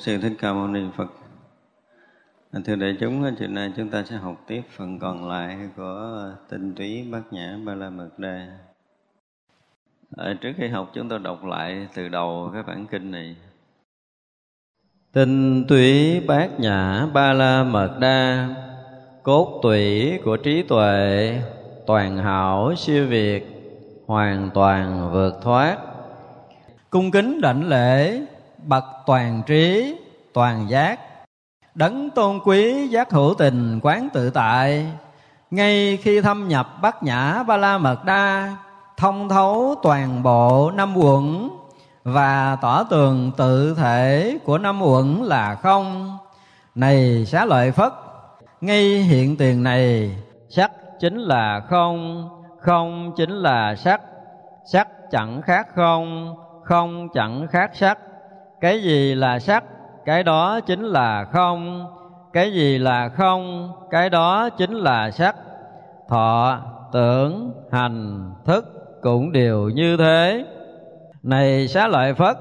sư thích ca mâu ni phật. À, thưa đại chúng chiều nay chúng ta sẽ học tiếp phần còn lại của tinh túy bát nhã ba la mật đa. À, trước khi học chúng ta đọc lại từ đầu cái bản kinh này. Tinh túy bát nhã ba la mật đa cốt tủy của trí tuệ toàn hảo siêu việt hoàn toàn vượt thoát. Cung kính đảnh lễ bậc toàn trí, toàn giác. Đấng tôn quý giác hữu tình quán tự tại. Ngay khi thâm nhập bát nhã ba la mật đa, thông thấu toàn bộ năm quận và tỏ tường tự thể của năm quận là không. Này xá lợi phất, ngay hiện tiền này, sắc chính là không không chính là sắc. Sắc chẳng khác không không chẳng khác sắc cái gì là sắc, cái đó chính là không. Cái gì là không, cái đó chính là sắc. Thọ, tưởng, hành, thức cũng đều như thế. Này xá lợi phất,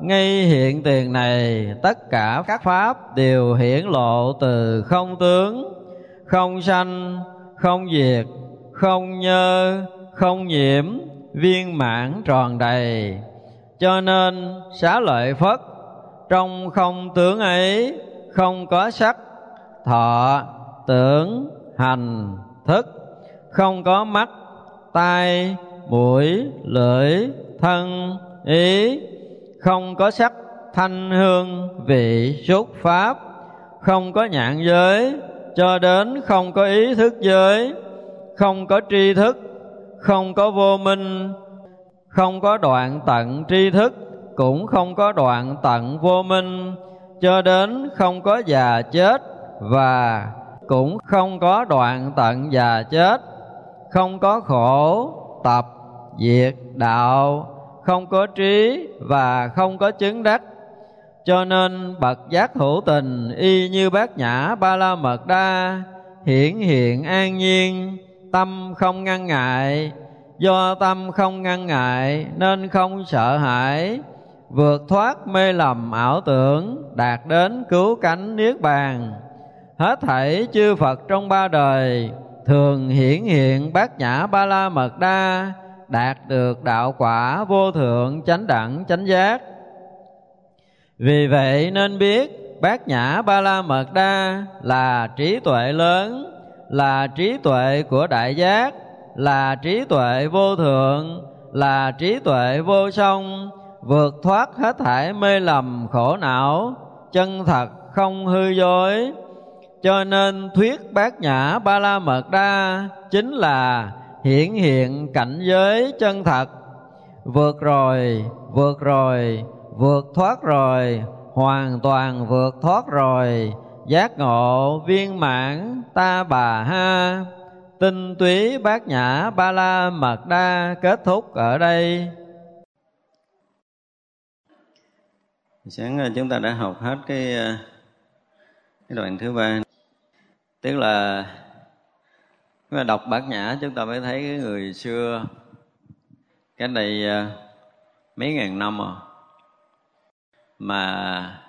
ngay hiện tiền này tất cả các pháp đều hiển lộ từ không tướng, không sanh, không diệt, không nhơ, không nhiễm, viên mãn tròn đầy cho nên xá lợi phất, trong không tướng ấy, không có sắc, thọ, tưởng, hành, thức, không có mắt, tai, mũi, lưỡi, thân, ý, không có sắc, thanh hương, vị, xúc, pháp, không có nhãn giới, cho đến không có ý thức giới, không có tri thức, không có vô minh không có đoạn tận tri thức, cũng không có đoạn tận vô minh. Cho đến không có già chết và cũng không có đoạn tận già chết. Không có khổ, tập, diệt, đạo. Không có trí và không có chứng đắc. Cho nên bậc giác hữu tình y như bát nhã ba la mật đa hiển hiện an nhiên, tâm không ngăn ngại do tâm không ngăn ngại, nên không sợ hãi. Vượt thoát mê lầm ảo tưởng, đạt đến cứu cánh niết bàn. Hết thảy chư phật trong ba đời, thường hiển hiện bát nhã ba la mật đa, đạt được đạo quả vô thượng chánh đẳng, chánh giác. Vì vậy nên biết bát nhã ba la mật đa là trí tuệ lớn, là trí tuệ của đại giác là trí tuệ vô thượng, là trí tuệ vô song, vượt thoát hết thảy mê lầm khổ não, chân thật không hư dối. Cho nên thuyết bát nhã ba la mật đa chính là hiển hiện cảnh giới chân thật. Vượt rồi vượt rồi, vượt thoát rồi, hoàn toàn vượt thoát rồi. Giác ngộ viên mãn ta bà ha tinh túy bát nhã ba la mật đa kết thúc ở đây. Sáng ờ, chúng ta đã học hết cái ờ, cái đoạn thứ ba. Tức là chúng ta đọc bát nhã chúng ta mới thấy cái người xưa cái này ờ, mấy ngàn năm rồi mà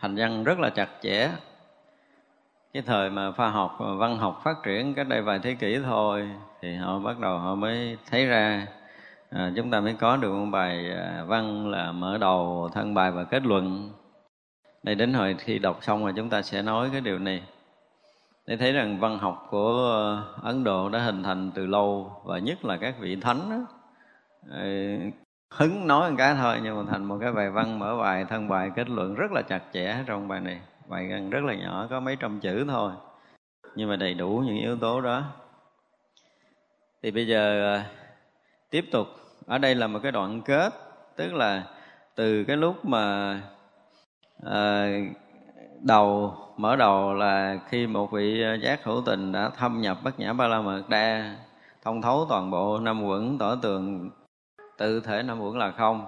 thành văn rất là chặt chẽ cái thời mà khoa học và văn học phát triển cách đây vài thế kỷ thôi thì họ bắt đầu họ mới thấy ra à, chúng ta mới có được một bài ờ, văn là mở đầu thân bài và kết luận. Đây đến hồi khi đọc xong rồi chúng ta sẽ nói cái điều này. Để thấy rằng văn học của Ấn Độ đã hình thành từ lâu và nhất là các vị thánh đó, hứng nói một cái thôi nhưng mà thành một cái bài văn mở bài thân bài kết luận rất là chặt chẽ trong bài này bài gần rất là nhỏ có mấy trăm chữ thôi. Nhưng mà đầy đủ những yếu tố đó. Thì bây giờ à, tiếp tục. Ở đây là một cái đoạn kết tức là từ cái lúc mà à, đầu mở đầu là khi một vị à, giác hữu tình đã thâm nhập bát nhã ba la mật đa thông thấu toàn bộ năm quẩn tỏ tường tự thể năm quẩn là không.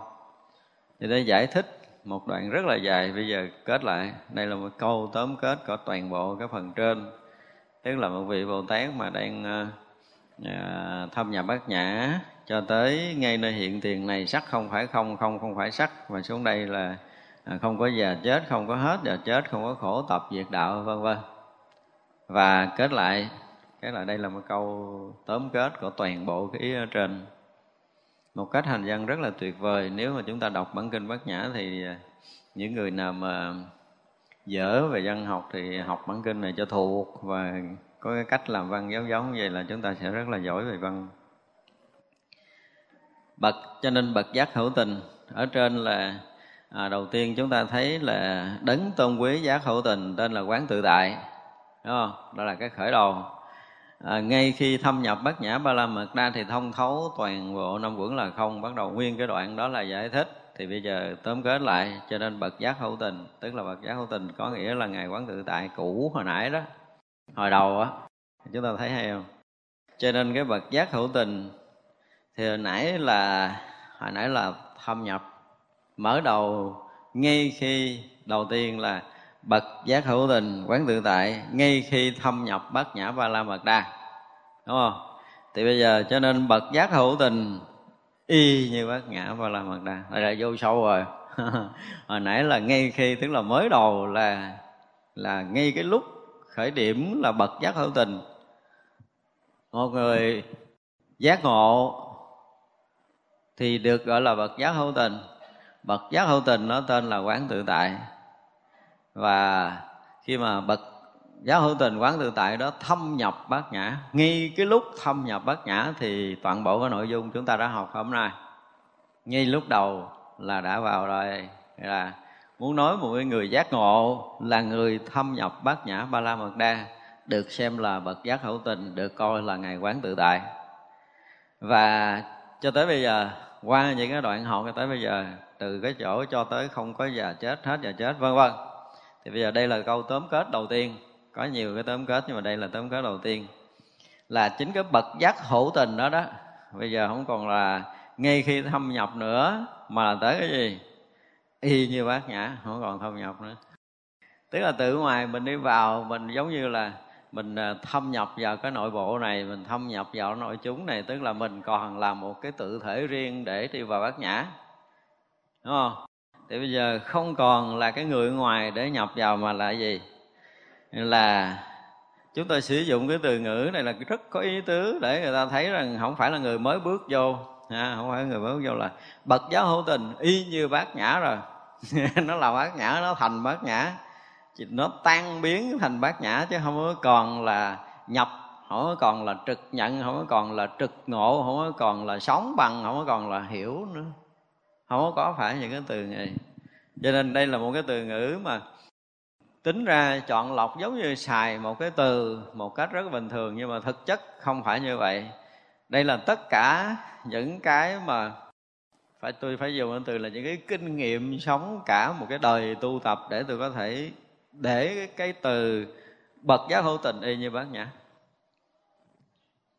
Thì để giải thích một đoạn rất là dài. Bây giờ kết lại. Đây là một câu tóm kết của toàn bộ cái phần trên. Tức là một vị bồ tát mà đang ờ, ờ, à, thâm nhập bát nhã cho tới ngay nơi hiện tiền này sắc không phải không không không phải sắc. Mà xuống đây là à, không có già chết không có hết già chết không có khổ tập diệt đạo vân vân. Và kết lại cái là đây là một câu tóm kết của toàn bộ cái ý ở trên một cách hành văn rất là tuyệt vời. Nếu mà chúng ta đọc bản kinh bát nhã thì à, những người nào mà dở về văn học thì học bản kinh này cho thuộc và có cái cách làm văn giống giống như vậy là chúng ta sẽ rất là giỏi về văn. Bậc cho nên bậc giác hữu tình. Ở trên là à, đầu tiên chúng ta thấy là đấng tôn quý giác hữu tình tên là quán tự tại. Đúng không? Đó là cái khởi đầu à, ngay khi thâm nhập bát nhã ba la mật đa thì thông thấu toàn bộ năm quẩn là không. Bắt đầu nguyên cái đoạn đó là giải thích. Thì bây giờ tóm kết lại cho nên bậc giác hữu tình tức là bậc giác hữu tình có nghĩa là ngài quán tự tại cũ hồi nãy đó hồi đầu á. Chúng ta thấy hay không? Cho nên cái bậc giác hữu tình thì hồi nãy là hồi nãy là thâm nhập mở đầu ngay khi đầu tiên là bậc giác hữu tình, quán tự tại, ngay khi thâm nhập bát nhã ba la mật đa. Đúng không? Thì bây giờ cho nên bậc giác hữu tình, y như bát nhã ba la mật đa. Đây là vô sâu rồi. Hồi nãy là ngay khi, tức là mới đầu là là ngay cái lúc khởi điểm là bậc giác hữu tình. Một người giác ngộ thì được gọi là bậc giác hữu tình. Bậc giác hữu tình nó tên là quán tự tại và khi mà bậc giáo hữu tình quán tự tại đó thâm nhập bát nhã, ngay cái lúc thâm nhập bát nhã thì toàn bộ cái nội dung chúng ta đã học hôm nay. Ngay lúc đầu là đã vào rồi, là muốn nói một người giác ngộ là người thâm nhập bát nhã ba la mật đa, được xem là bậc giác hữu tình, được coi là ngày quán tự tại. Và cho tới bây giờ, qua những cái đoạn học cho tới bây giờ, từ cái chỗ cho tới không có già chết, hết già chết, vân vân thì bây giờ đây là câu tóm kết đầu tiên. Có nhiều cái tóm kết nhưng mà đây là tóm kết đầu tiên. Là chính cái bậc giác hữu tình đó đó. Bây giờ không còn là ngay khi thâm nhập nữa, mà là tới cái gì? Y như bác nhã, không còn thâm nhập nữa. Tức là từ ngoài mình đi vào, mình giống như là mình à, thâm nhập vào cái nội bộ này, mình thâm nhập vào nội chúng này, tức là mình còn là một cái tự thể riêng để đi vào bát nhã. Đúng không? Thì bây giờ không còn là cái người ngoài để nhập vào mà là gì? Là chúng tôi sử dụng cái từ ngữ này là rất có ý tứ để người ta thấy rằng không phải là người mới bước vô à, không phải người mới bước vô là bậc giáo hữu tình y như bát nhã rồi. Nó là bát nhã nó thành bát nhã. Nó tan biến thành bát nhã chứ không có còn là nhập không có còn là trực nhận không có còn là trực ngộ không có còn là sống bằng không có còn là hiểu nữa không có phải những cái từ này cho nên đây là một cái từ ngữ mà tính ra chọn lọc giống như xài một cái từ một cách rất bình thường, nhưng mà thực chất không phải như vậy. Đây là tất cả những cái mà phải, tôi phải dùng cái từ là những cái kinh nghiệm sống cả một cái đời tu tập để tôi có thể để cái từ bậc giác hữu tình y như bác nhã.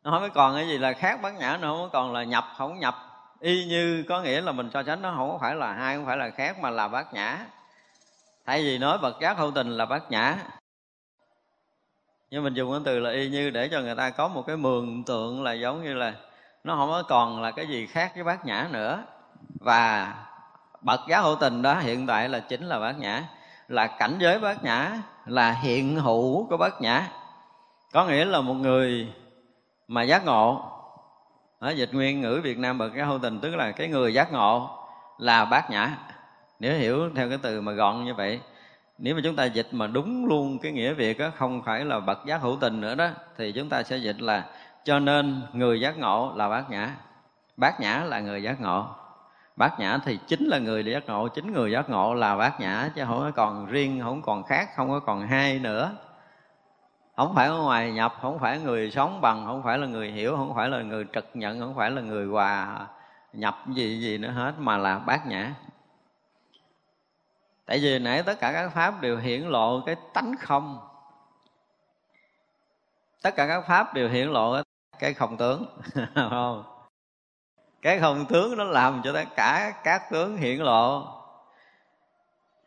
Nó không còn cái gì là khác bác nhã nữa, không còn là nhập, không nhập y như có nghĩa là mình so sánh nó không phải là hai, không phải là khác mà là bát nhã. Thay vì nói bậc giác hữu tình là bát nhã. Nhưng mình dùng cái từ là y như để cho người ta có một cái mường tượng là giống như là nó không có còn là cái gì khác với bát nhã nữa. Và bậc giác hữu tình đó hiện tại là chính là bát nhã. Là cảnh giới bát nhã, là hiện hữu của bát nhã. Có nghĩa là một người mà giác ngộ ở dịch nguyên ngữ Việt Nam bậc cái hữu tình tức là cái người giác ngộ là bát nhã. Nếu hiểu theo cái từ mà gọn như vậy nếu mà chúng ta dịch mà đúng luôn cái nghĩa việt đó, không phải là bậc giác hữu tình nữa đó thì chúng ta sẽ dịch là cho nên người giác ngộ là bát nhã. Bát nhã là người giác ngộ. Bát nhã thì chính là người giác ngộ chính người giác ngộ là bát nhã chứ không có còn riêng không còn khác không có còn hai nữa không phải ở ngoài nhập, không phải người sống bằng, không phải là người hiểu, không phải là người trực nhận, không phải là người hòa nhập gì gì nữa hết, mà là bát nhã. Tại vì nãy tất cả các pháp đều hiển lộ cái tánh không. Tất cả các pháp đều hiển lộ cái không tướng không? Cái không tướng nó làm cho tất cả các tướng hiển lộ.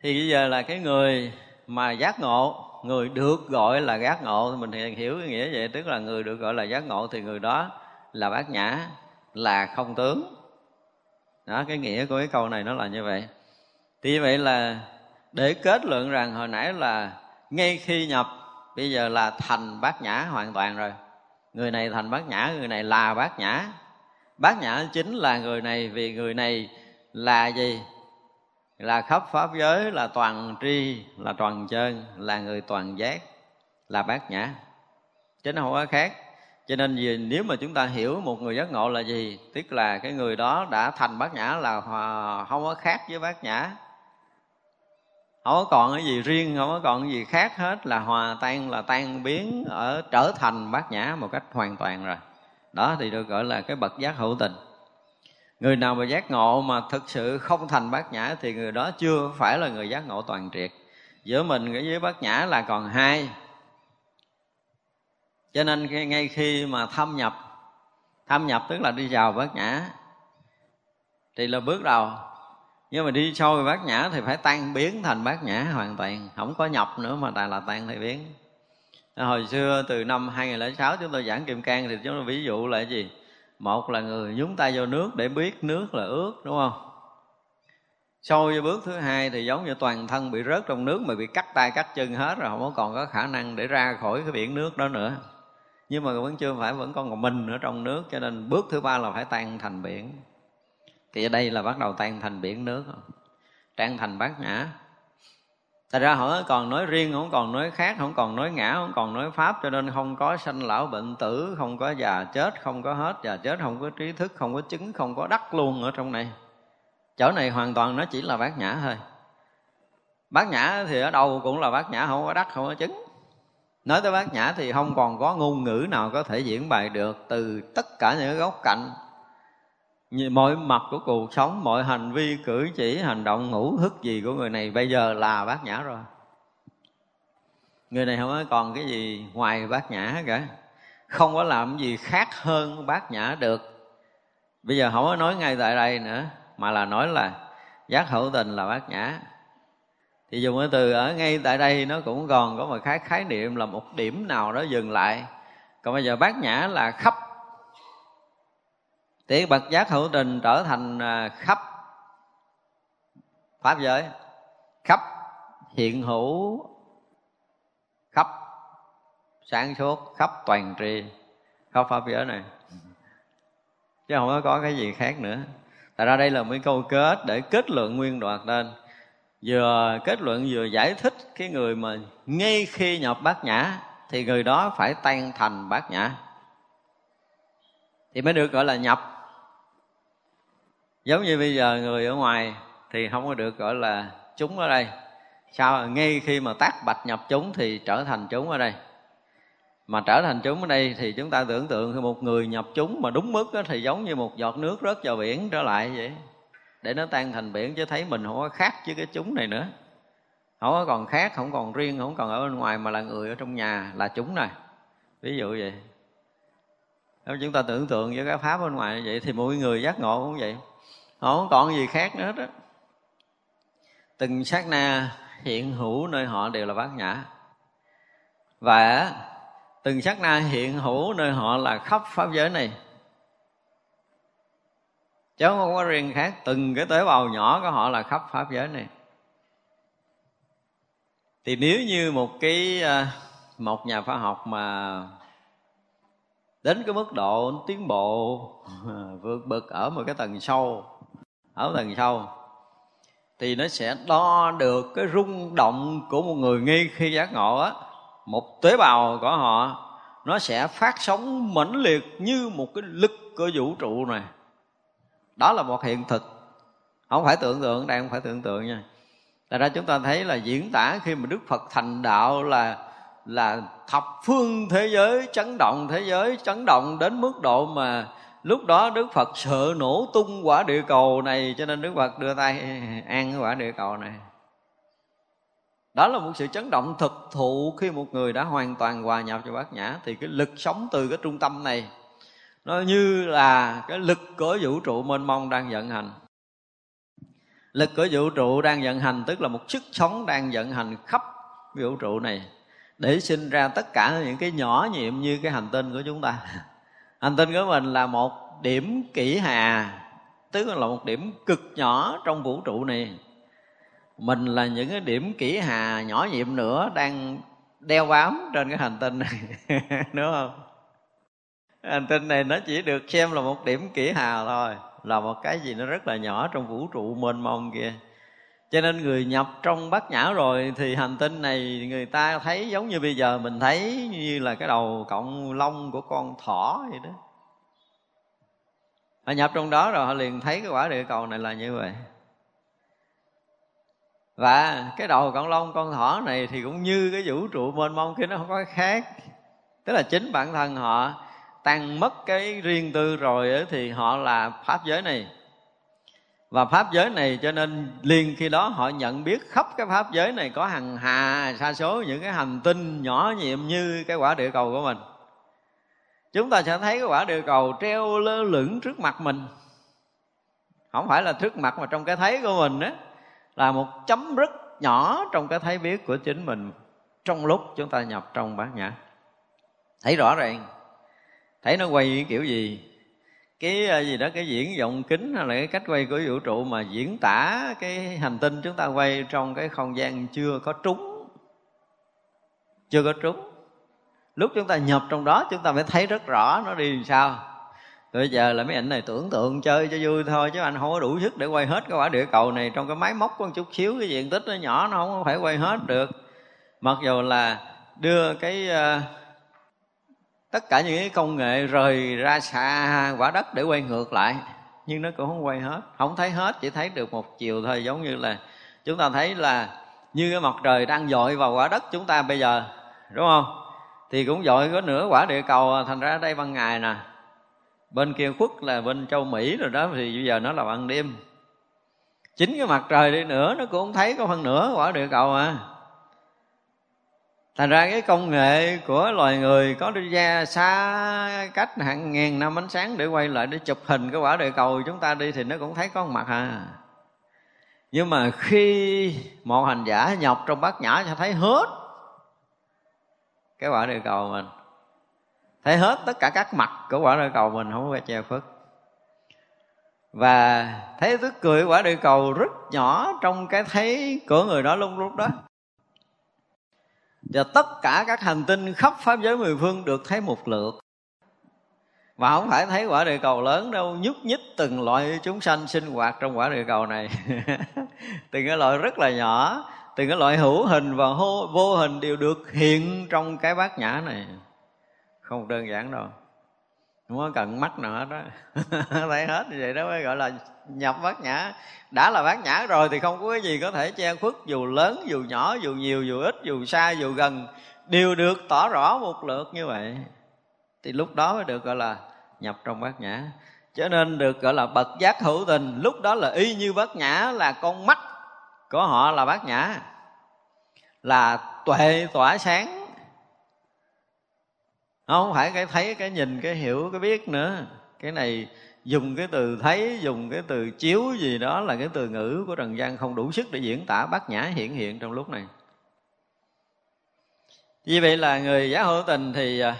Thì bây giờ là cái người mà giác ngộ người được gọi là giác ngộ, mình thì hiểu cái nghĩa vậy, tức là người được gọi là giác ngộ thì người đó là bát nhã, là không tướng. Đó, cái nghĩa của cái câu này nó là như vậy. Thì như vậy là để kết luận rằng hồi nãy là ngay khi nhập, bây giờ là thành bát nhã hoàn toàn rồi. Người này thành bát nhã, người này là bát nhã. Bát nhã chính là người này vì người này là gì? Là khắp pháp giới là toàn tri, là toàn chân, là người toàn giác, là bát nhã. Chứ nó không có khác. Cho nên vì nếu mà chúng ta hiểu một người giác ngộ là gì, tức là cái người đó đã thành bát nhã là không có khác với bát nhã. Không có còn cái gì riêng, không có còn cái gì khác hết, là hòa tan, là tan biến, ở trở thành bát nhã một cách hoàn toàn rồi. Đó thì được gọi là cái bậc giác hữu tình người nào mà giác ngộ mà thực sự không thành bát nhã thì người đó chưa phải là người giác ngộ toàn triệt. Giữa mình với bát nhã là còn hai. Cho nên ngay khi mà thâm nhập thâm nhập tức là đi vào bát nhã, thì là bước đầu. Nhưng mà đi sâu về bát nhã thì phải tan biến thành bát nhã hoàn toàn. Không có nhập nữa mà tại là tan thì biến. Hồi xưa từ năm 2006 chúng tôi giảng kim cang thì chúng tôi ví dụ là cái gì? Một là người nhúng tay vô nước để biết nước là ướt đúng không? Sâu vô bước thứ hai thì giống như toàn thân bị rớt trong nước mà bị cắt tay cắt chân hết rồi, không có còn có khả năng để ra khỏi cái biển nước đó nữa. Nhưng mà vẫn chưa phải, vẫn còn một mình ở trong nước, cho nên bước thứ ba là phải tan thành biển. Thì ở đây là bắt đầu tan thành biển nước. Tan thành bát nhã. Thật ra họ còn nói riêng, không còn nói khác, không còn nói ngã, không còn nói pháp Cho nên không có sanh lão bệnh tử, không có già chết, không có hết già chết Không có trí thức, không có chứng, không có đắc luôn ở trong này. Chỗ này hoàn toàn nó chỉ là bát nhã thôi. Bát nhã thì ở đâu cũng là bát nhã, không có đắc, không có chứng. Nói tới bát nhã thì không còn có ngôn ngữ nào có thể diễn bày được Từ tất cả những góc cạnh mọi mặt của cuộc sống, mọi hành vi, cử chỉ, hành động, ngủ thức gì của người này bây giờ là bát nhã rồi. Người này không có còn cái gì ngoài bát nhã cả. Không có làm gì khác hơn bát nhã được. Bây giờ không có nói ngay tại đây nữa, mà là nói là giác hữu tình là bát nhã. Thì dùng cái từ ở ngay tại đây nó cũng còn có một khái khái niệm là một điểm nào đó dừng lại. Còn bây giờ bát nhã là khắp thì bậc giác hữu tình trở thành à, khắp pháp giới, khắp hiện hữu, khắp sáng suốt, khắp toàn tri, khắp pháp giới này. Chứ không có cái gì khác nữa. Tại ra đây là mấy câu kết để kết luận nguyên đoạn lên vừa kết luận vừa giải thích cái người mà ngay khi nhập bát nhã thì người đó phải tan thành bát nhã. Thì mới được gọi là nhập giống như bây giờ người ở ngoài thì không có được gọi là chúng ở đây. Sao? Ngay khi mà tác bạch nhập chúng thì trở thành chúng ở đây. Mà trở thành chúng ở đây thì chúng ta tưởng tượng khi một người nhập chúng mà đúng mức đó, thì giống như một giọt nước rớt vào biển trở lại vậy. Để nó tan thành biển chứ thấy mình không có khác với cái chúng này nữa. Không có còn khác không còn riêng không còn ở bên ngoài mà là người ở trong nhà là chúng này. Ví dụ vậy. Nếu chúng ta tưởng tượng với cái pháp bên ngoài như vậy thì mỗi người giác ngộ cũng vậy không còn gì khác nữa đó từng sát na hiện hữu nơi họ đều là bát nhã. Và từng sát na hiện hữu nơi họ là khắp pháp giới này. Chứ không có riêng khác, từng cái tế bào nhỏ của họ là khắp pháp giới này. Thì nếu như một cái à, một nhà khoa học mà đến cái mức độ tiến bộ, vượt bậc ở một cái tầng sâu ở tầng sâu thì nó sẽ đo được cái rung động của một người nghi khi giác ngộ á. Một tế bào của họ, nó sẽ phát sóng mãnh liệt như một cái lực của vũ trụ này. Đó là một hiện thực. Không phải tưởng tượng, đây không phải tưởng tượng nha. Tại ra chúng ta thấy là diễn tả khi mà Đức Phật thành đạo là là thập phương thế giới chấn động, thế giới chấn động đến mức độ mà lúc đó Đức Phật sợ nổ tung quả địa cầu này, cho nên Đức Phật đưa tay ăn cái quả địa cầu này. Đó là một sự chấn động thực thụ khi một người đã hoàn toàn hòa nhập cho bát nhã. Thì cái lực sống từ cái trung tâm này, nó như là cái lực của vũ trụ mênh mông đang vận hành. Lực của vũ trụ đang vận hành tức là một sức sống đang vận hành khắp vũ trụ này để sinh ra tất cả những cái nhỏ nhiệm như cái hành tinh của chúng ta hành tinh của mình là một điểm kỷ hà, tức là một điểm cực nhỏ trong vũ trụ này. Mình là những cái điểm kỷ hà nhỏ nhiệm nữa đang đeo bám trên cái hành tinh này, đúng không? Hành tinh này nó chỉ được xem là một điểm kỷ hà thôi, là một cái gì nó rất là nhỏ trong vũ trụ mênh mông kia cho nên người nhập trong bát nhã rồi thì hành tinh này người ta thấy giống như bây giờ, mình thấy như là cái đầu cộng lông của con thỏ vậy đó. Họ nhập trong đó rồi họ liền thấy cái quả địa cầu này là như vậy. Và cái đầu cộng lông con thỏ này thì cũng như cái vũ trụ mênh mông kia, nó không có cái khác. Tức là chính bản thân họ tan mất cái riêng tư rồi thì họ là pháp giới này và pháp giới này cho nên liền khi đó họ nhận biết khắp cái pháp giới này có hàng hà, sa số, những cái hành tinh nhỏ nhiệm như cái quả địa cầu của mình. Chúng ta sẽ thấy cái quả địa cầu treo lơ lửng trước mặt mình. Không phải là trước mặt mà trong cái thấy của mình á, là một chấm rất nhỏ trong cái thấy biết của chính mình trong lúc chúng ta nhập trong bát nhã. Thấy rõ ràng. Thấy nó quay kiểu gì? Cái ờ, gì đó cái diễn vọng kính hay là cái cách quay của vũ trụ mà diễn tả cái hành tinh chúng ta quay trong cái không gian chưa có trúng. Chưa có trúng. Lúc chúng ta nhập trong đó chúng ta phải thấy rất rõ nó đi làm sao. Bây giờ là mấy ảnh này tưởng tượng chơi cho vui thôi chứ anh không có đủ sức để quay hết cái quả địa cầu này trong cái máy móc có một chút xíu cái diện tích nó nhỏ nó không phải quay hết được. Mặc dù là đưa cái uh, tất cả những cái công nghệ rời ra xa quả đất để quay ngược lại, nhưng nó cũng không quay hết. Không thấy hết, chỉ thấy được một chiều thôi, giống như là chúng ta thấy là như cái mặt trời đang dội vào quả đất chúng ta bây giờ, đúng không? Thì cũng dội có nửa quả địa cầu à, thành ra đây ban ngày nè. Bên kia khuất là bên châu mỹ rồi đó, thì bây giờ nó là ban đêm. Chính cái mặt trời đi nữa, nó cũng không thấy có phần nửa quả địa cầu à thành ra cái công nghệ của loài người có đi ra xa cách hàng ngàn năm ánh sáng để quay lại để chụp hình cái quả địa cầu chúng ta đi thì nó cũng thấy có mặt à. Nhưng mà khi một hành giả nhập trong bát nhã sẽ thấy hết cái quả địa cầu mình. Thấy hết tất cả các mặt của quả địa cầu mình, không có che phất và thấy tức cười quả địa cầu rất nhỏ trong cái thấy của người đó lúc lúc đó và tất cả các hành tinh khắp pháp giới mười phương được thấy một lượt. Và không phải thấy quả địa cầu lớn đâu, nhúc nhích từng loại chúng sanh sinh hoạt trong quả địa cầu này. Từng cái loại rất là nhỏ, từng cái loại hữu hình và vô hình đều được hiện trong cái bát nhã này. Không đơn giản đâu. Không có cần mắt nữa đó. Thấy hết như vậy đó mới gọi là nhập bát nhã. Đã là bát nhã rồi thì không có cái gì có thể che khuất, dù lớn, dù nhỏ, dù nhiều, dù ít, dù xa, dù gần. Đều được tỏ rõ một lượt như vậy. Thì lúc đó mới được gọi là nhập trong bát nhã. Cho nên được gọi là bậc giác hữu tình. Lúc đó là y như bát nhã, là con mắt của họ là bát nhã. Là tuệ tỏa sáng. Không phải cái thấy, cái nhìn, cái hiểu, cái biết nữa. Cái này dùng cái từ thấy, dùng cái từ chiếu gì đó là cái từ ngữ của trần gian không đủ sức để diễn tả bát nhã hiện hiện trong lúc này. Vì vậy là người giá hữu tình thì à,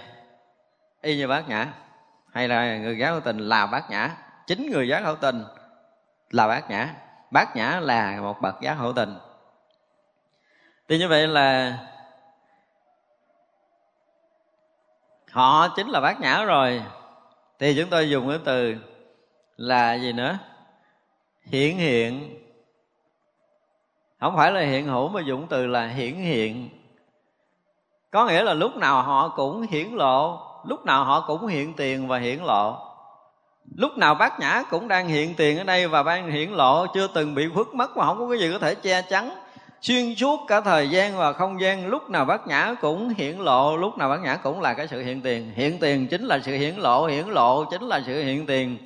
y như bát nhã, hay là người giá hữu tình là bát nhã. Chính người giác hữu tình là bát nhã. Bát nhã là một bậc giác hữu tình. Thì như vậy là họ chính là bát nhã rồi. Thì chúng tôi dùng cái từ là gì nữa? Hiển hiện. Không phải là hiện hữu mà dụng từ là hiển hiện. Có nghĩa là lúc nào họ cũng hiển lộ, lúc nào họ cũng hiện tiền và hiển lộ. Lúc nào bát nhã cũng đang hiện tiền ở đây và đang hiển lộ, chưa từng bị khuất mất mà không có cái gì có thể che chắn. Xuyên suốt cả thời gian và không gian, lúc nào bát nhã cũng hiển lộ, lúc nào bát nhã cũng là cái sự hiện tiền. Hiện tiền chính là sự hiển lộ hiển lộ chính là sự hiện tiền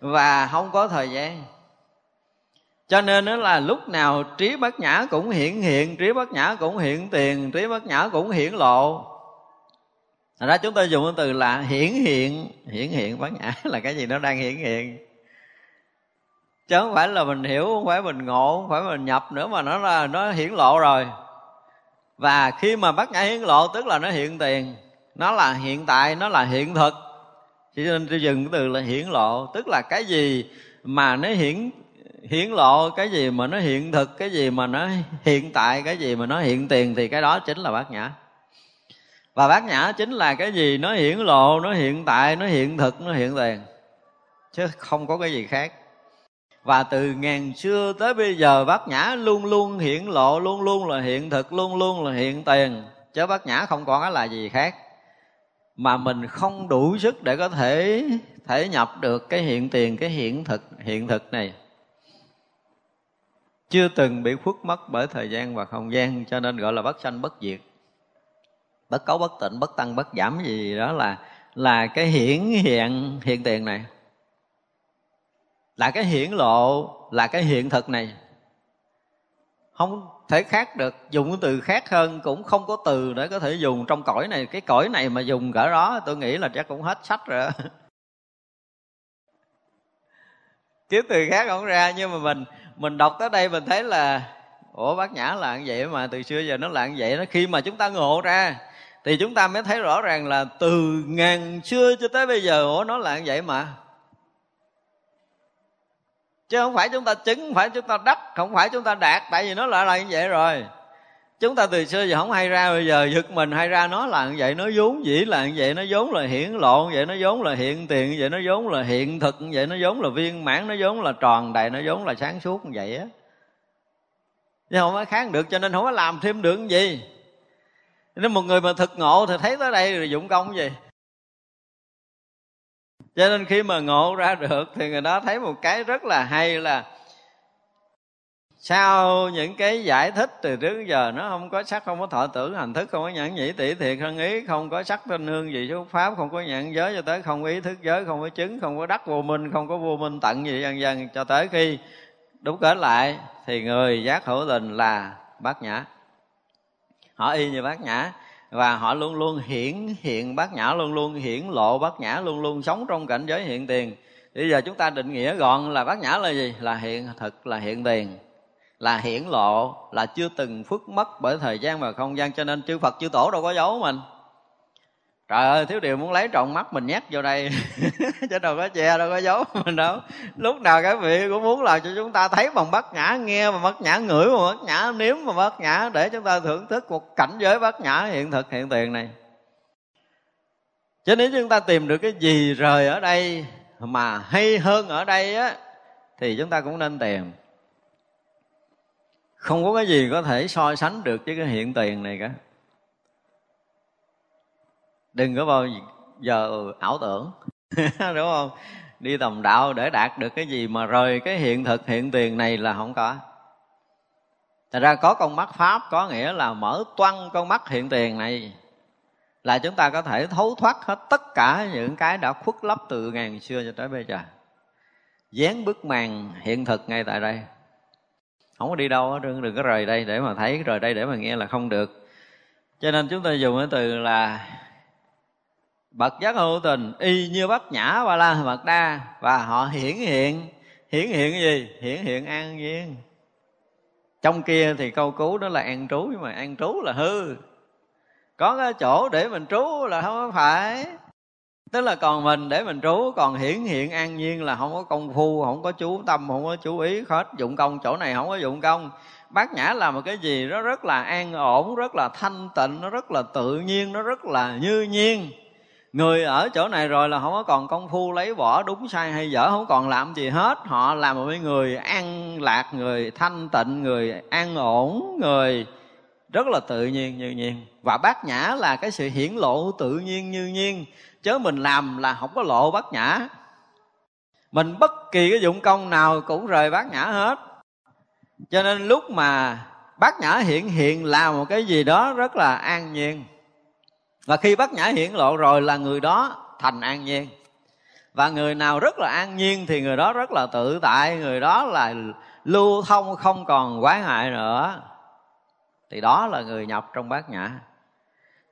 và không có thời gian. Cho nên đó là lúc nào trí bất nhã cũng hiển hiện, trí bất nhã cũng hiện tiền, trí bất nhã cũng hiển lộ. Thật ra chúng ta dùng cái từ là hiển hiện hiển hiện bát nhã là cái gì nó đang hiển hiện. Chứ không phải là mình hiểu, không phải mình ngộ, không phải mình nhập nữa mà nó là, nó hiển lộ rồi. Và khi mà bát nhã hiển lộ, tức là nó hiện tiền. Nó là hiện tại, nó là hiện thực cho nên tôi dừng cái từ là hiển lộ. Tức là cái gì mà nó hiển hiển lộ, cái gì mà nó hiện thực, cái gì mà nó hiện tại, cái gì mà nó hiện tiền thì cái đó chính là bát nhã. Và bát nhã chính là cái gì? Nó hiển lộ, nó hiện tại, nó hiện thực, nó hiện tiền. Chứ không có cái gì khác. Và từ ngàn xưa tới bây giờ, bát nhã luôn luôn hiển lộ, luôn luôn là hiện thực, luôn luôn là hiện tiền. Chứ bát nhã không còn cái là gì khác mà mình không đủ sức để có thể thể nhập được cái hiện tiền, cái hiện thực hiện thực này. Chưa từng bị khuất mất bởi thời gian và không gian, cho nên gọi là bất sanh, bất diệt. Bất cấu, bất tịnh, bất tăng, bất giảm gì đó là là cái hiển hiện hiện tiền này. Là cái hiển lộ, là cái hiện thực này. Không thể khác được, dùng cái từ khác hơn cũng không có từ để có thể dùng trong cõi này. Cái cõi này mà dùng cỡ đó tôi nghĩ là chắc cũng hết sách rồi kiếm từ khác không ra, nhưng mà mình mình đọc tới đây mình thấy là, ủa, bác nhã là như vậy mà từ xưa giờ nó là như vậy nó khi mà chúng ta ngộ ra, thì chúng ta mới thấy rõ ràng là từ ngàn xưa cho tới bây giờ, ủa, nó là như vậy mà chứ không phải chúng ta chứng, không phải chúng ta đắc, không phải chúng ta đạt, tại vì nó lại là như vậy rồi. Chúng ta từ xưa giờ không hay ra, bây giờ giật mình hay ra nó là như vậy, nó vốn dĩ là như vậy, nó vốn là hiển lộ như vậy, nó vốn là hiện tiền như vậy, nó vốn là hiện thực như vậy, nó vốn là viên mãn, nó vốn là tròn đầy, nó vốn là sáng suốt như vậy á. Chứ không có khác được, cho nên không có làm thêm được gì. Nếu một người mà thực ngộ thì thấy tới đây rồi dụng công gì? Cho nên khi mà ngộ ra được thì người đó thấy một cái rất là hay là sau những cái giải thích từ trước giờ, nó không có sắc, không có thọ tưởng hành thức, không có nhãn nhĩ tỷ thiệt thân ý, không có sắc tinh hương gì số pháp, không có nhãn giới cho tới, không ý thức giới, không có chứng, không có đắc vô minh, không có vô minh tận gì, dần dần cho tới khi đúng kết lại thì người giác hữu tình là bát nhã. Họ y như bát nhã và họ luôn luôn hiển hiện bát nhã, luôn luôn hiển lộ bát nhã, luôn luôn sống trong cảnh giới hiện tiền. Bây giờ chúng ta định nghĩa gọn là bát nhã là gì? Là hiện thực là hiện tiền, là hiển lộ, là chưa từng phước mất bởi thời gian và không gian. Cho nên chư Phật, chư Tổ đâu có giấu mình trời ơi, thiếu điều muốn lấy trọn mắt mình nhét vô đây. Chứ đâu có che, đâu có giấu mình đâu. Lúc nào cái vị cũng muốn làm cho chúng ta thấy bằng bát nhã, nghe bằng bát nhã, ngửi bằng bát nhã, nếm bằng bát nhã để chúng ta thưởng thức một cảnh giới bát nhã hiện thực, hiện tiền này. Cho nếu chúng ta tìm được cái gì rời ở đây mà hay hơn ở đây á, thì chúng ta cũng nên tìm. Không có cái gì có thể so sánh được với cái hiện tiền này cả đừng có bao giờ ảo tưởng đúng không? Đi tầm đạo để đạt được cái gì mà rời cái hiện thực hiện tiền này là không có. Thật ra có con mắt Pháp có nghĩa là mở toăng con mắt hiện tiền này Là chúng ta có thể thấu thoát hết tất cả những cái đã khuất lấp từ ngàn xưa cho tới bây giờ. Dán bức màn hiện thực ngay tại đây. Không có đi đâu, đừng, đừng có rời đây để mà thấy, rời đây để mà nghe là không được. Cho nên chúng ta dùng cái từ là bậc giác hữu tình, y như bát nhã ba la mật đa, và họ hiển hiện. Hiển hiện cái gì? Hiển hiện an nhiên. Trong kia thì câu cứu đó là an trú, nhưng mà an trú là hư. Có cái chỗ để mình trú là không phải. Tức là còn mình để mình trú, còn hiển hiện an nhiên là không có công phu, không có chú tâm, không có chú ý hết dụng công. Chỗ này không có dụng công. Bát nhã là một cái gì? Nó rất là an ổn, rất là thanh tịnh, nó rất là tự nhiên, nó rất là như nhiên người ở chỗ này rồi là không có còn công phu lấy bỏ đúng sai hay dở, không còn làm gì hết. Họ là một người an lạc, người thanh tịnh, người an ổn, người rất là tự nhiên, như nhiên. Và bát nhã là cái sự hiển lộ tự nhiên, như nhiên. Chớ mình làm là không có lộ bát nhã. Mình bất kỳ cái dụng công nào cũng rời bát nhã hết. Cho nên lúc mà bát nhã hiện hiện là một cái gì đó rất là an nhiên và khi bát nhã hiển lộ rồi là người đó thành an nhiên. Và người nào rất là an nhiên thì người đó rất là tự tại, người đó là lưu thông không còn quái hại nữa. Thì đó là người nhập trong bát nhã.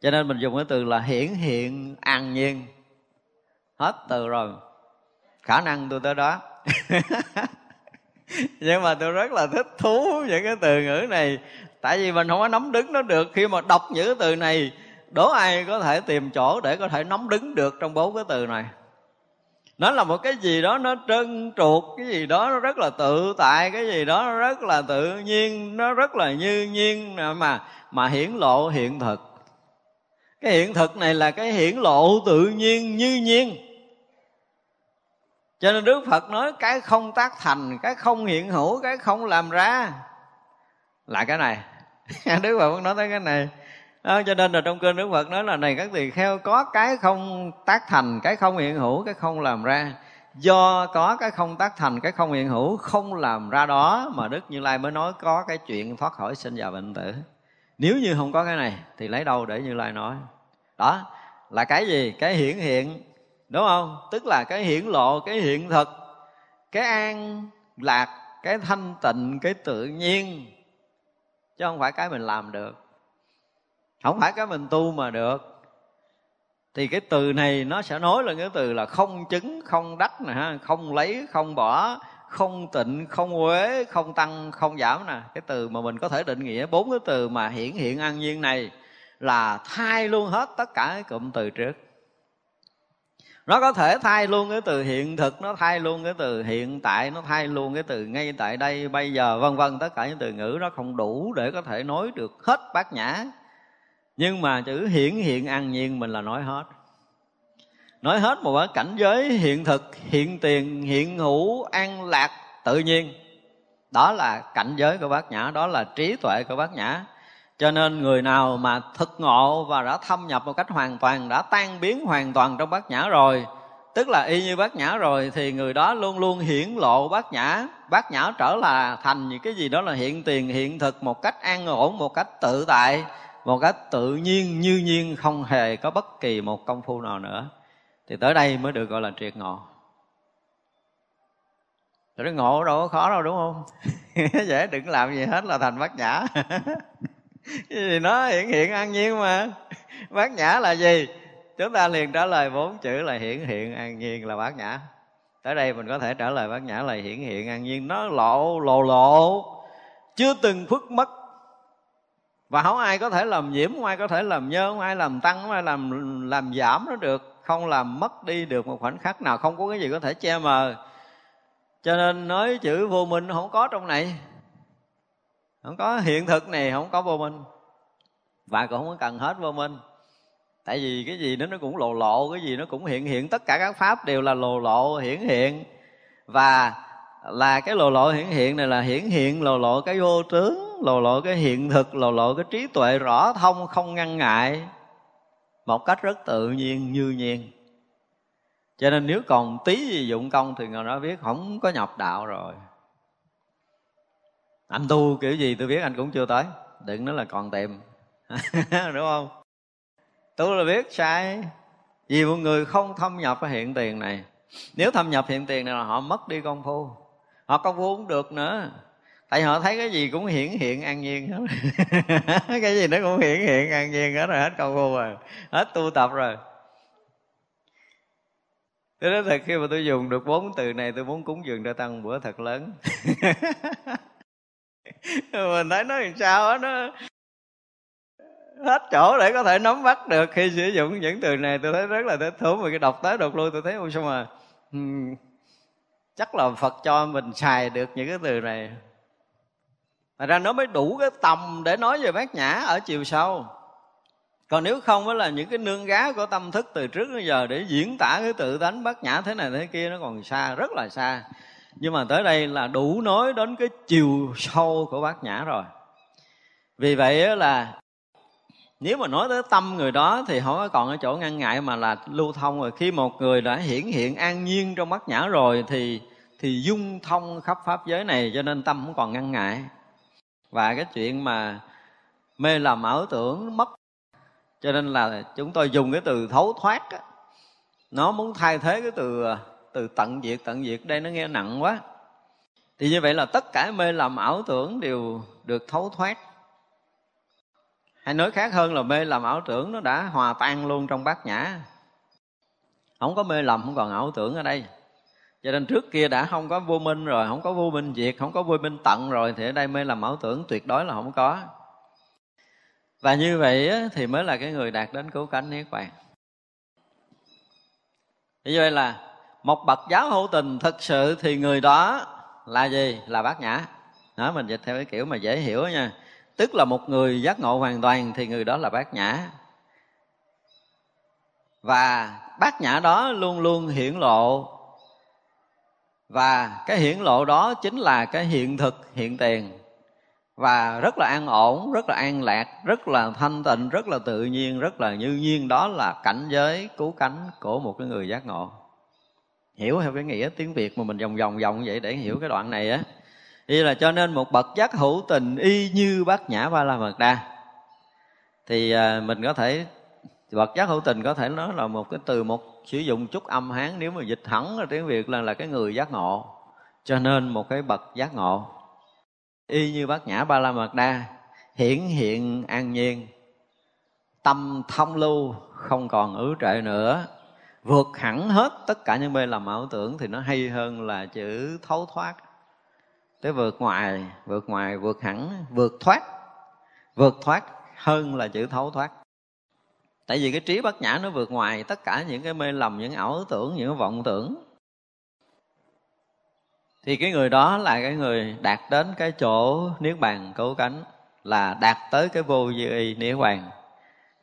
Cho nên mình dùng cái từ là hiển hiện an nhiên. Hết từ rồi. Khả năng tôi tới đó. Nhưng mà tôi rất là thích thú những cái từ ngữ này. Tại vì mình không có nắm đứng nó được khi mà đọc những cái từ này đố ai có thể tìm chỗ để có thể nắm đứng được trong bốn cái từ này? Nó là một cái gì đó nó trơn truột, cái gì đó nó rất là tự tại, cái gì đó nó rất là tự nhiên, nó rất là như nhiên mà mà hiển lộ hiện thực. Cái hiện thực này là cái hiển lộ tự nhiên, như nhiên. Cho nên đức phật nói cái không tác thành, cái không hiện hữu, cái không làm ra là cái này. Đức phật nói tới cái này đó, cho nên là trong kinh đức phật nói là này các tỳ kheo có cái không tác thành cái không hiện hữu cái không làm ra. Do có cái không tác thành cái không hiện hữu không làm ra đó mà đức như lai mới nói có cái chuyện thoát khỏi sinh già bệnh tử. Nếu như không có cái này thì lấy đâu để như lai nói? Đó là cái gì? Cái hiển hiện đúng không? Tức là cái hiển lộ cái hiện thực cái an lạc cái thanh tịnh cái tự nhiên. Chứ không phải cái mình làm được không phải cái mình tu mà được. Thì cái từ này nó sẽ nói là cái từ là không chứng, không đắc nè ha. Không lấy, không bỏ, không tịnh, không huế không tăng, không giảm nè. Cái từ mà mình có thể định nghĩa bốn cái từ mà hiển hiện an nhiên này là thay luôn hết tất cả cái cụm từ trước. Nó có thể thay luôn cái từ hiện thực, nó thay luôn cái từ hiện tại, nó thay luôn cái từ ngay tại đây, bây giờ, vân vân. Tất cả những từ ngữ nó không đủ để có thể nói được hết bát nhã nhưng mà chữ hiển hiện an nhiên mình là nói hết. Nói hết một cái cảnh giới hiện thực, hiện tiền, hiện hữu an lạc, tự nhiên. Đó là cảnh giới của bát nhã, đó là trí tuệ của bát nhã. Cho nên người nào mà thực ngộ và đã thâm nhập một cách hoàn toàn, đã tan biến hoàn toàn trong bát nhã rồi, tức là y như bát nhã rồi, thì người đó luôn luôn hiển lộ bát nhã. Bát nhã trở là thành những cái gì đó là hiện tiền, hiện thực một cách an ổn, một cách tự tại một cách tự nhiên, như nhiên, không hề có bất kỳ một công phu nào nữa. Thì tới đây mới được gọi là triệt ngộ. Rồi ngộ đâu có khó đâu, đúng không? Dễ đừng làm gì hết là thành bát nhã. Thì nó hiển hiện an nhiên mà. Bát nhã là gì? Chúng ta liền trả lời bốn chữ là hiển hiện an nhiên là bát nhã. Tới đây mình có thể trả lời bát nhã là hiển hiện an nhiên. Nó lộ lộ lộ. Chưa từng khuất mất và không ai có thể làm nhiễm, không ai có thể làm nhơ, không ai làm tăng, không ai làm làm giảm nó được. Không làm mất đi được một khoảnh khắc nào, không có cái gì có thể che mờ. Cho nên nói chữ vô minh không có trong này. Không có hiện thực này, không có vô minh. Và cũng không có cần hết vô minh. Tại vì cái gì đó nó cũng lộ lộ, cái gì nó cũng hiện hiện. Tất cả các pháp đều là lộ lộ, hiển hiện. Và là cái lộ lộ hiển hiện này là hiển hiện lộ lộ cái vô tướng lộ lộ cái hiện thực, lộ lộ cái trí tuệ rõ thông, không ngăn ngại. Một cách rất tự nhiên, như nhiên. Cho nên nếu còn tí gì dụng công thì người đó biết không có nhập đạo rồi. Anh tu kiểu gì tôi biết anh cũng chưa tới. Đừng nói là còn tìm. Đúng không? Tôi là biết sai. Vì một người không thâm nhập cái hiện tiền này. Nếu thâm nhập hiện tiền này là họ mất đi công phu. Họ công phu cũng được nữa tại họ thấy cái gì cũng hiển hiện an nhiên hết. Cái gì nó cũng hiển hiện an nhiên hết rồi, hết công phu rồi, hết tu tập rồi. Thế đó thật, khi mà tôi dùng được bốn từ này, tôi muốn cúng dường cho tăng bữa thật lớn. Mình thấy nó làm sao á, nó hết chỗ để có thể nắm bắt được. Khi sử dụng những từ này, tôi thấy rất là thích thú, mà cái đọc tới đọc lui, tôi thấy, ôi, sao mà chắc là phật cho mình xài được những cái từ này. Thật ra nó mới đủ cái tầm để nói về bát nhã ở chiều sâu. còn nếu không đó là những cái nương gá của tâm thức từ trước đến giờ để diễn tả cái tự tánh bát nhã thế này thế kia nó còn xa, rất là xa. Nhưng mà tới đây là đủ nói đến cái chiều sâu của bát nhã rồi. Vì vậy là nếu mà nói tới tâm người đó thì không có còn ở chỗ ngăn ngại mà là lưu thông rồi. Khi một người đã hiển hiện an nhiên trong bát nhã rồi thì thì dung thông khắp pháp giới này cho nên tâm không còn ngăn ngại và cái chuyện mà mê làm ảo tưởng mất. Cho nên là chúng tôi dùng cái từ thấu thoát á, nó muốn thay thế cái từ từ tận diệt tận diệt. Đây nó nghe nặng quá. Thì như vậy là tất cả mê làm ảo tưởng đều được thấu thoát. Hay nói khác hơn là mê làm ảo tưởng nó đã hòa tan luôn trong bát nhã. Không có mê lầm không còn ảo tưởng ở đây cho nên trước kia đã không có vô minh rồi, không có vô minh diệt, không có vô minh tận rồi, thì ở đây mê làm ảo tưởng tuyệt đối là không có. Và như vậy thì mới là cái người đạt đến cứu cánh niết bàn. Như vậy là, một bậc giáo hữu tình thực sự thì người đó là gì? Là bát nhã. Đó mình dịch theo cái kiểu mà dễ hiểu nha. Tức là một người giác ngộ hoàn toàn thì người đó là bát nhã. Và bát nhã đó luôn luôn hiển lộ và cái hiển lộ đó chính là cái hiện thực, hiện tiền. Và rất là an ổn, rất là an lạc, rất là thanh tịnh, rất là tự nhiên, rất là như nhiên. Đó là cảnh giới, cứu cánh của một cái người giác ngộ. Hiểu theo cái nghĩa tiếng việt mà mình vòng vòng vòng vậy để hiểu cái đoạn này á. Như là cho nên một bậc giác hữu tình y như bát nhã ba la mật đa. Thì à, mình có thể, bậc giác hữu tình có thể nói là một cái từ một sử dụng chút âm hán nếu mà dịch hẳn là tiếng việt là là cái người giác ngộ. Cho nên một cái bậc giác ngộ. Y như bát nhã ba la mật đa, hiển hiện an nhiên. Tâm thông lưu, không còn ứ trệ nữa. Vượt hẳn hết tất cả những mê làm ảo tưởng thì nó hay hơn là chữ thấu thoát. Tới vượt ngoài vượt ngoài, vượt hẳn, vượt thoát. Vượt thoát hơn là chữ thấu thoát tại vì cái trí bát nhã nó vượt ngoài tất cả những cái mê lầm, những ảo tưởng, những vọng tưởng. Thì cái người đó là cái người đạt đến cái chỗ niết bàn cứu cánh là đạt tới cái vô vi niết bàn,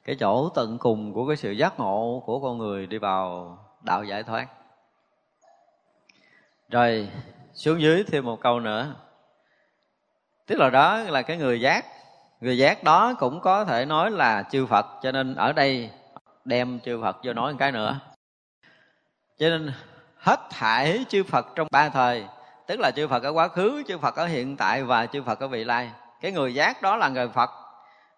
cái chỗ tận cùng của cái sự giác ngộ của con người đi vào đạo giải thoát. Rồi, xuống dưới thêm một câu nữa. Tức là đó là cái người giác người giác đó cũng có thể nói là chư phật, cho nên ở đây đem chư phật vô nói một cái nữa. Cho nên hết thảy chư phật trong ba thời, tức là chư phật ở quá khứ, chư phật ở hiện tại và chư phật ở vị lai. Cái người giác đó là người phật.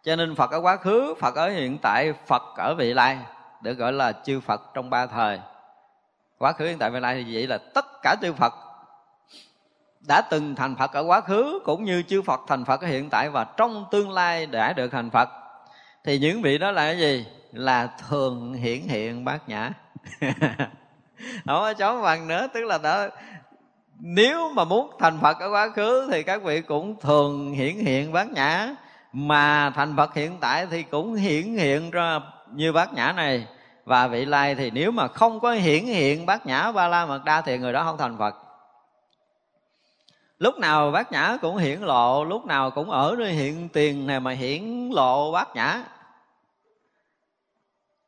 Cho nên phật ở quá khứ, phật ở hiện tại, phật ở vị lai, được gọi là chư phật trong ba thời. Quá khứ, hiện tại, vị lai thì vậy là tất cả chư phật đã từng thành Phật ở quá khứ, cũng như chư Phật thành Phật ở hiện tại và trong tương lai đã được thành Phật. Thì những vị đó là cái gì? Là thường hiển hiện bát nhã. Không có chó bằng nữa, tức là đã nếu mà muốn thành Phật ở quá khứ thì các vị cũng thường hiển hiện bát nhã. Mà thành Phật hiện tại thì cũng hiển hiện ra như bát nhã này. Và vị lai thì nếu mà không có hiển hiện bát nhã ba la mật đa thì người đó không thành Phật lúc nào bát nhã cũng hiển lộ lúc nào cũng ở nơi hiện tiền này mà hiển lộ bát nhã.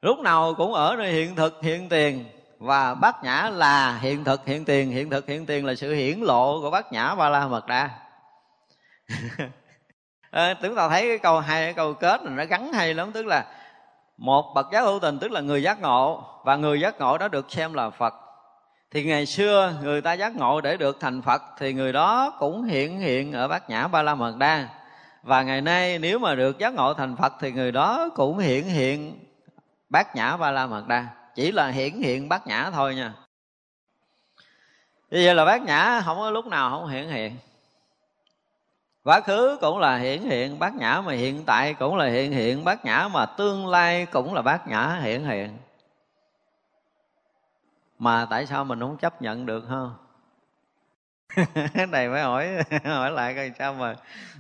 Lúc nào cũng ở nơi hiện thực hiện tiền. Và bát nhã là hiện thực hiện tiền. Hiện thực hiện tiền là sự hiển lộ của bát nhã ba la mật đa. À, chúng ta thấy cái câu hai cái câu kết này nó gắn hay lắm. Tức là một bậc giác hữu tình tức là người giác ngộ. Và người giác ngộ đó được xem là phật thì ngày xưa người ta giác ngộ để được thành phật thì người đó cũng hiện hiện ở bát nhã ba la mật đa. Và ngày nay nếu mà được giác ngộ thành phật thì người đó cũng hiện hiện bát nhã ba la mật đa. Chỉ là hiển hiện bát nhã thôi nha. Như vậy là bát nhã không có lúc nào không hiển hiện. Quá khứ cũng là hiển hiện, bát nhã mà hiện tại cũng là hiện hiện, bát nhã mà tương lai cũng là bát nhã hiện hiện mà tại sao mình không chấp nhận được hơn này mới hỏi hỏi lại coi sao mà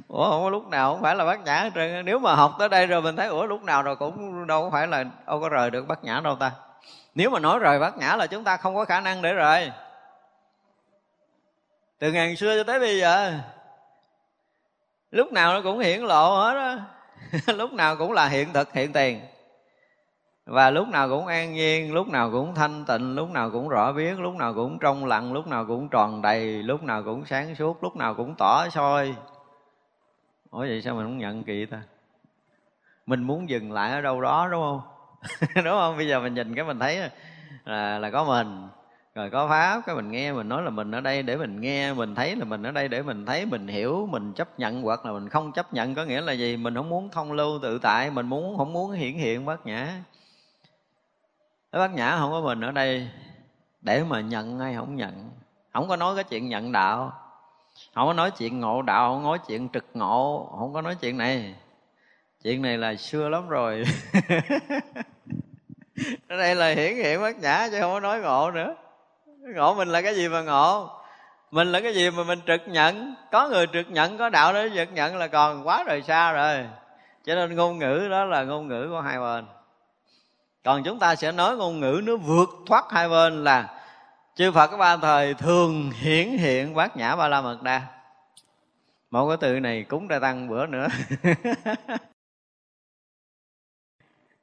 ủa, không có lúc nào không phải là bát nhã hết trơn nếu mà học tới đây rồi mình thấy, ủa, lúc nào rồi cũng đâu có phải là đâu có rời được bát nhã đâu ta. Nếu mà nói rời bát nhã là chúng ta không có khả năng để rời. Từ ngàn xưa cho tới bây giờ, lúc nào nó cũng hiển lộ hết á. Lúc nào cũng là hiện thực, hiện tiền và lúc nào cũng an nhiên, lúc nào cũng thanh tịnh, lúc nào cũng rõ biết, lúc nào cũng trong lặng, lúc nào cũng tròn đầy, lúc nào cũng sáng suốt, lúc nào cũng tỏ soi. Ủa, vậy sao mình không nhận kỳ ta? Mình muốn dừng lại ở đâu đó, đúng không? Đúng không? Bây giờ mình nhìn cái mình thấy là là có mình, rồi có pháp, cái mình nghe, mình nói là mình ở đây để mình nghe, mình thấy là mình ở đây để mình thấy, mình hiểu, mình chấp nhận, hoặc là mình không chấp nhận có nghĩa là gì? Mình không muốn thông lưu tự tại, mình muốn, không muốn hiển hiện bất nhã cái bát nhã không có mình ở đây để mà nhận hay không nhận. Không có nói cái chuyện nhận đạo. Không có nói chuyện ngộ đạo, không nói chuyện trực ngộ, không có nói chuyện này. Chuyện này là xưa lắm rồi. Ở đây là hiển hiện bát nhã chứ không có nói ngộ nữa. Ngộ mình là cái gì mà ngộ? Mình là cái gì mà mình trực nhận? Có người trực nhận, có đạo đó trực nhận là còn quá rời xa rồi. Cho nên ngôn ngữ đó là ngôn ngữ của hai bên còn chúng ta sẽ nói ngôn ngữ nó vượt thoát hai bên là chư phật có ba thời thường hiển hiện bát nhã ba la mật đa. Một cái từ này cúng ra tăng bữa nữa.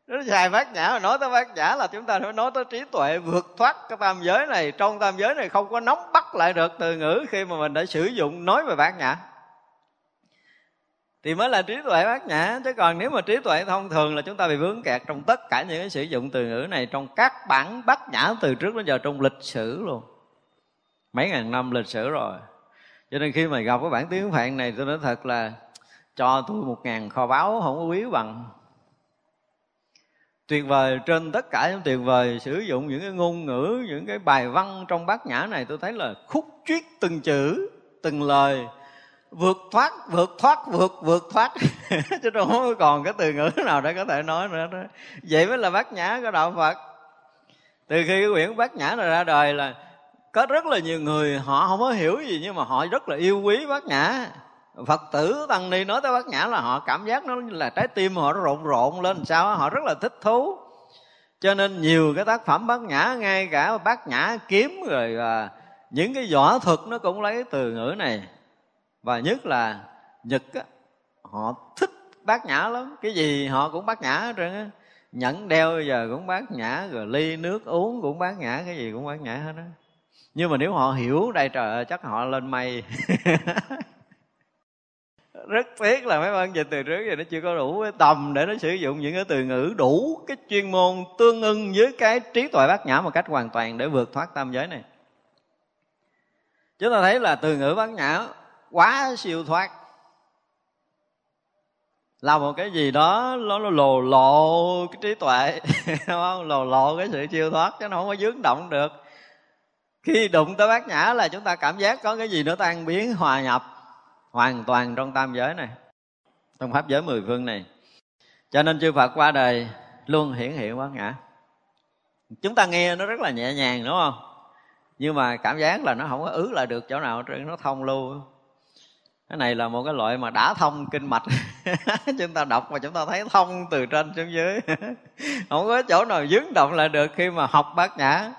Nó dài bát nhã mà nói tới bát nhã là chúng ta phải nói tới trí tuệ vượt thoát. Cái tam giới này, trong tam giới này không có nóng bắt lại được từ ngữ khi mà mình đã sử dụng, nói về bát nhã thì mới là trí tuệ bát nhã. Chứ còn nếu mà trí tuệ thông thường là chúng ta bị vướng kẹt trong tất cả những cái sử dụng từ ngữ này trong các bản bát nhã từ trước đến giờ trong lịch sử luôn. Mấy ngàn năm lịch sử rồi. Cho nên khi mà gặp cái bản tiếng phạn này, tôi nói thật là cho tôi một ngàn kho báu không có quý bằng. Tuyệt vời, trên tất cả những tuyệt vời sử dụng những cái ngôn ngữ, những cái bài văn trong bát nhã này, tôi thấy là khúc triết từng chữ, từng lời vượt thoát vượt thoát, vượt vượt thoát. Chứ không còn cái từ ngữ nào để có thể nói nữa. Đó. vậy mới là bát nhã của đạo phật. Từ khi cái quyển bát nhã này ra đời là có rất là nhiều người họ không có hiểu gì nhưng mà họ rất là yêu quý bát nhã. Phật tử tăng ni nói tới bát nhã là họ cảm giác nó là trái tim họ nó rộn rộn lên sao họ rất là thích thú. Cho nên nhiều cái tác phẩm bát nhã, ngay cả bát nhã kiếm rồi và những cái võ thuật nó cũng lấy từ ngữ này và nhất là nhật á, họ thích bát nhã lắm. Cái gì họ cũng bát nhã hết trơn á. Nhẫn đeo giờ cũng bát nhã rồi ly nước uống cũng bát nhã cái gì cũng bát nhã hết á. Nhưng mà nếu họ hiểu đây trời ơi chắc họ lên mây. Rất tiếc là mấy bạn dịch từ trước giờ nó chưa có đủ cái tầm để nó sử dụng những cái từ ngữ đủ cái chuyên môn tương ưng với cái trí tuệ bát nhã một cách hoàn toàn để vượt thoát tam giới này. Chúng ta thấy là từ ngữ bát nhã quá siêu thoát. Là một cái gì đó nó, nó lồ lộ cái trí tuệ đúng không? Lồ lộ cái sự siêu thoát chứ nó không có dướng động được. Khi đụng tới bát nhã là chúng ta cảm giác có cái gì nó tan biến hòa nhập hoàn toàn trong tam giới này trong pháp giới mười phương này. Cho nên chư phật qua đời luôn hiển hiện bát nhã. Chúng ta nghe nó rất là nhẹ nhàng đúng không? Nhưng mà cảm giác là nó không có ứ lại được chỗ nào nó thông lưu cái này là một cái loại mà đã thông kinh mạch. Chúng ta đọc mà chúng ta thấy thông từ trên xuống dưới. Không có chỗ nào dướng động lại được khi mà học bát nhã.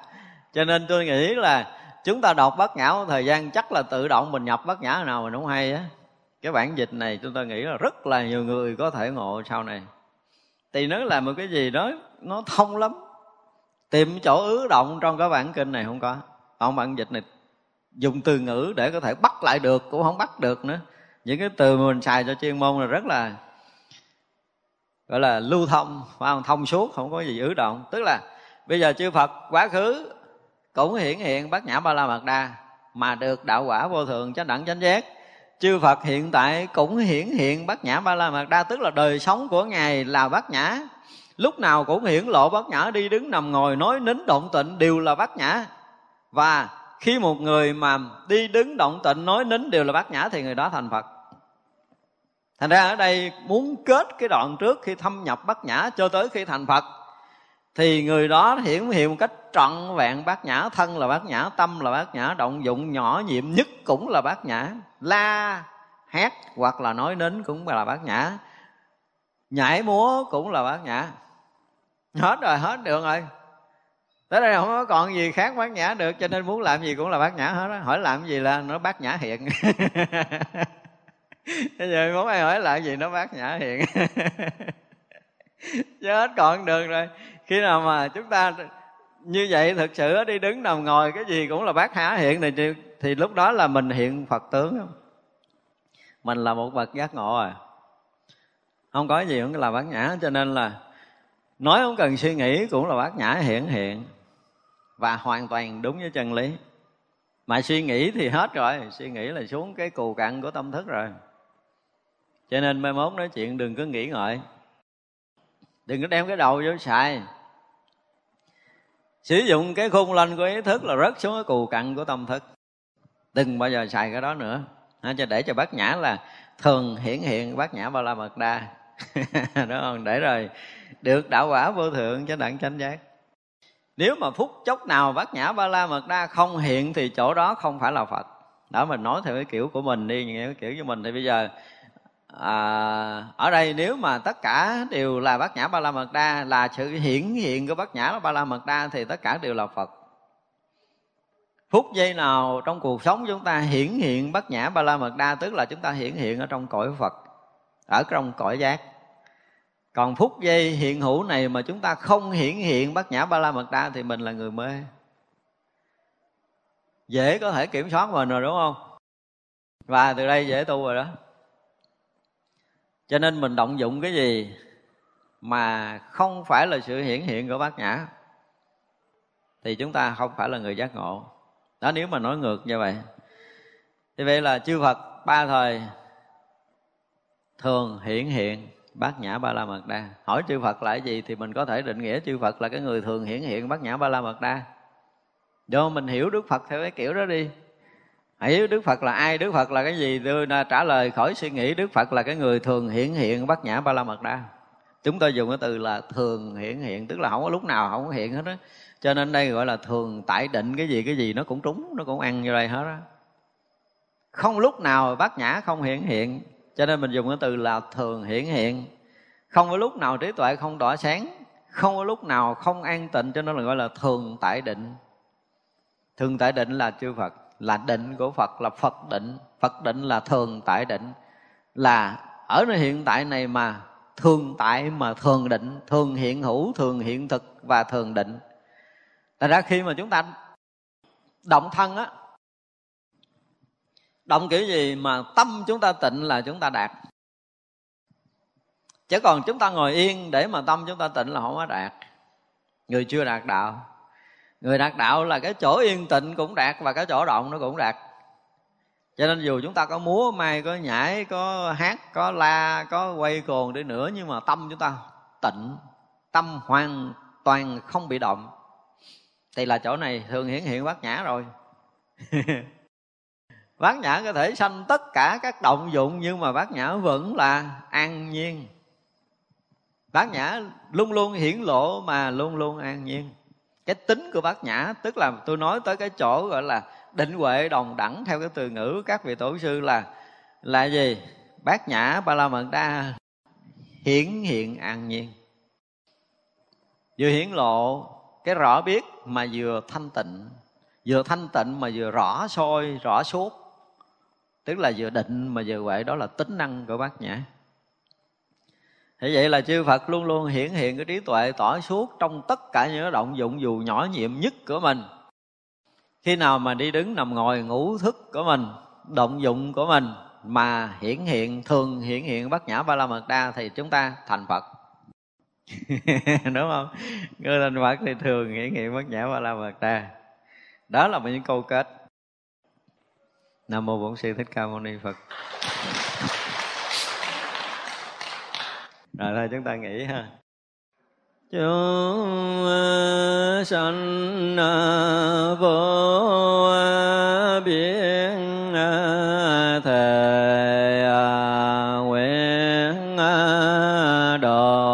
Cho nên tôi nghĩ là chúng ta đọc bát nhã một thời gian chắc là tự động mình nhập bát nhã nào mình không hay á. Cái bản dịch này chúng ta nghĩ là rất là nhiều người có thể ngộ sau này. Thì nó là một cái gì đó, nó thông lắm. Tìm chỗ ứ động trong cái bản kinh này không có. Còn bản dịch này dùng từ ngữ để có thể bắt lại được, cũng không bắt được nữa. Những cái từ mà mình xài cho chuyên môn là rất là, gọi là lưu thông, phải không? Thông suốt, không có gì ứ động. Tức là bây giờ chư phật quá khứ cũng hiển hiện bát nhã ba la mật đa, mà được đạo quả vô thường chánh đẳng chánh giác. Chư phật hiện tại cũng hiển hiện bát nhã ba la mật đa, tức là đời sống của ngài là bát nhã. Lúc nào cũng hiển lộ bát nhã đi đứng nằm ngồi, nói nín động tịnh đều là bát nhã. Và khi một người mà đi đứng động tịnh nói nín đều là bát nhã thì người đó thành phật. Thành ra ở đây muốn kết cái đoạn trước khi thâm nhập bát nhã cho tới khi thành phật, thì người đó hiển hiện một cách trọn vẹn bát nhã, thân là bát nhã, tâm là bát nhã, động dụng nhỏ nhiệm nhất cũng là bát nhã. La, hét hoặc là nói nín cũng là bát nhã. Nhảy múa cũng là bát nhã. Hết rồi, hết được rồi tới đây không có còn gì khác bát nhã được cho nên muốn làm gì cũng là bát nhã hết đó hỏi làm gì là nó bát nhã hiện bây giờ muốn ai hỏi lại gì nó bát nhã hiện chứ hết còn được rồi. Khi nào mà chúng ta như vậy thực sự đi đứng nằm ngồi cái gì cũng là bát nhã hiện này thì, thì lúc đó là mình hiện phật tướng mình là một bậc giác ngộ rồi không có gì cũng là bát nhã cho nên là nói không cần suy nghĩ cũng là bát nhã hiện hiện và hoàn toàn đúng với chân lý. Mà suy nghĩ thì hết rồi. Suy nghĩ là xuống cái cù cặn của tâm thức rồi. Cho nên mai mốt nói chuyện đừng có nghĩ ngợi. Đừng có đem cái đầu vô xài. Sử dụng cái khung lanh của ý thức là rớt xuống cái cù cặn của tâm thức. Đừng bao giờ xài cái đó nữa. Cho để cho bát nhã là thường hiển hiện bát nhã ba la mật đa. Đúng không? Để rồi được đạo quả vô thượng cho đặng chánh giác nếu mà phút chốc nào bát nhã ba la mật đa không hiện thì chỗ đó không phải là phật. Đó mình nói theo cái kiểu của mình đi nghe cái kiểu của mình thì bây giờ à, ở đây nếu mà tất cả đều là bát nhã ba la mật đa là sự hiển hiện của bát nhã ba la mật đa thì tất cả đều là phật. Phút giây nào trong cuộc sống chúng ta hiển hiện bát nhã ba la mật đa tức là chúng ta hiển hiện ở trong cõi phật ở trong cõi giác còn phút giây hiện hữu này mà chúng ta không hiển hiện bát nhã ba la mật đa thì mình là người mê. Dễ có thể kiểm soát mình rồi, đúng không? Và từ đây dễ tu rồi đó. Cho nên mình động dụng cái gì mà không phải là sự hiển hiện của bát nhã, thì chúng ta không phải là người giác ngộ. Đó, nếu mà nói ngược như vậy. Thì vậy là chư phật ba thời thường hiển hiện bát nhã ba la mật đa. Hỏi chư phật là gì thì mình có thể định nghĩa chư phật là cái người thường hiển hiện bát nhã ba la mật đa. Do mình hiểu đức phật theo cái kiểu đó đi. Hãy đức phật là ai, đức phật là cái gì? Tôi trả lời khỏi suy nghĩ, đức phật là cái người thường hiển hiện bát nhã ba la mật đa. Chúng tôi dùng cái từ là thường hiển hiện, tức là không có lúc nào không có hiện hết á. Cho nên đây gọi là thường tại định cái gì cái gì nó cũng trúng, nó cũng ăn vô đây hết á. Không lúc nào bát nhã không hiển hiện cho nên mình dùng cái từ là thường hiển hiện. Không có lúc nào trí tuệ không tỏa sáng, không có lúc nào không an tịnh, cho nên là gọi là thường tại định. Thường tại định là chư phật, là định của phật, là phật định. Phật định là thường tại định. Là ở nơi hiện tại này mà thường tại mà thường định, thường hiện hữu, thường hiện thực và thường định. Tại ra khi mà chúng ta động thân á động kiểu gì mà tâm chúng ta tịnh là chúng ta đạt. Chứ còn chúng ta ngồi yên để mà tâm chúng ta tịnh là không có đạt. Người chưa đạt đạo. Người đạt đạo là cái chỗ yên tịnh cũng đạt và cái chỗ động nó cũng đạt. Cho nên dù chúng ta có múa may, có nhảy, có hát, có la, có quay cồn đi nữa, nhưng mà tâm chúng ta tịnh, tâm hoàn toàn không bị động. Thì là chỗ này thường hiển hiện bát nhã rồi. bát nhã có thể sanh tất cả các động dụng, nhưng mà bát nhã vẫn là an nhiên. Bát nhã luôn luôn hiển lộ mà luôn luôn an nhiên. Cái tính của bát nhã, tức là tôi nói tới cái chỗ gọi là định huệ đồng đẳng theo cái từ ngữ các vị tổ sư là là gì? Bát nhã ba la mật đa hiển hiện an nhiên. Vừa hiển lộ cái rõ biết mà vừa thanh tịnh, vừa thanh tịnh mà vừa rõ soi, rõ suốt tức là vừa định mà vừa huệ đó là tính năng của bát nhã Thế vậy là chư Phật luôn luôn hiển hiện cái trí tuệ tỏ suốt trong tất cả những động dụng dù nhỏ nhiệm nhất của mình. Khi nào mà đi đứng nằm ngồi ngủ thức của mình, động dụng của mình mà hiển hiện thường hiển hiện bát nhã ba la mật đa thì chúng ta thành Phật. Đúng không? Người thành Phật thì thường hiển hiện bát nhã ba la mật đa. Đó là những câu kết. Nam mô Bổn sư Thích Ca Mâu Ni Phật. Rồi thôi, chúng ta nghỉ ha. Chúng sanh vô biên thể nguyện độ.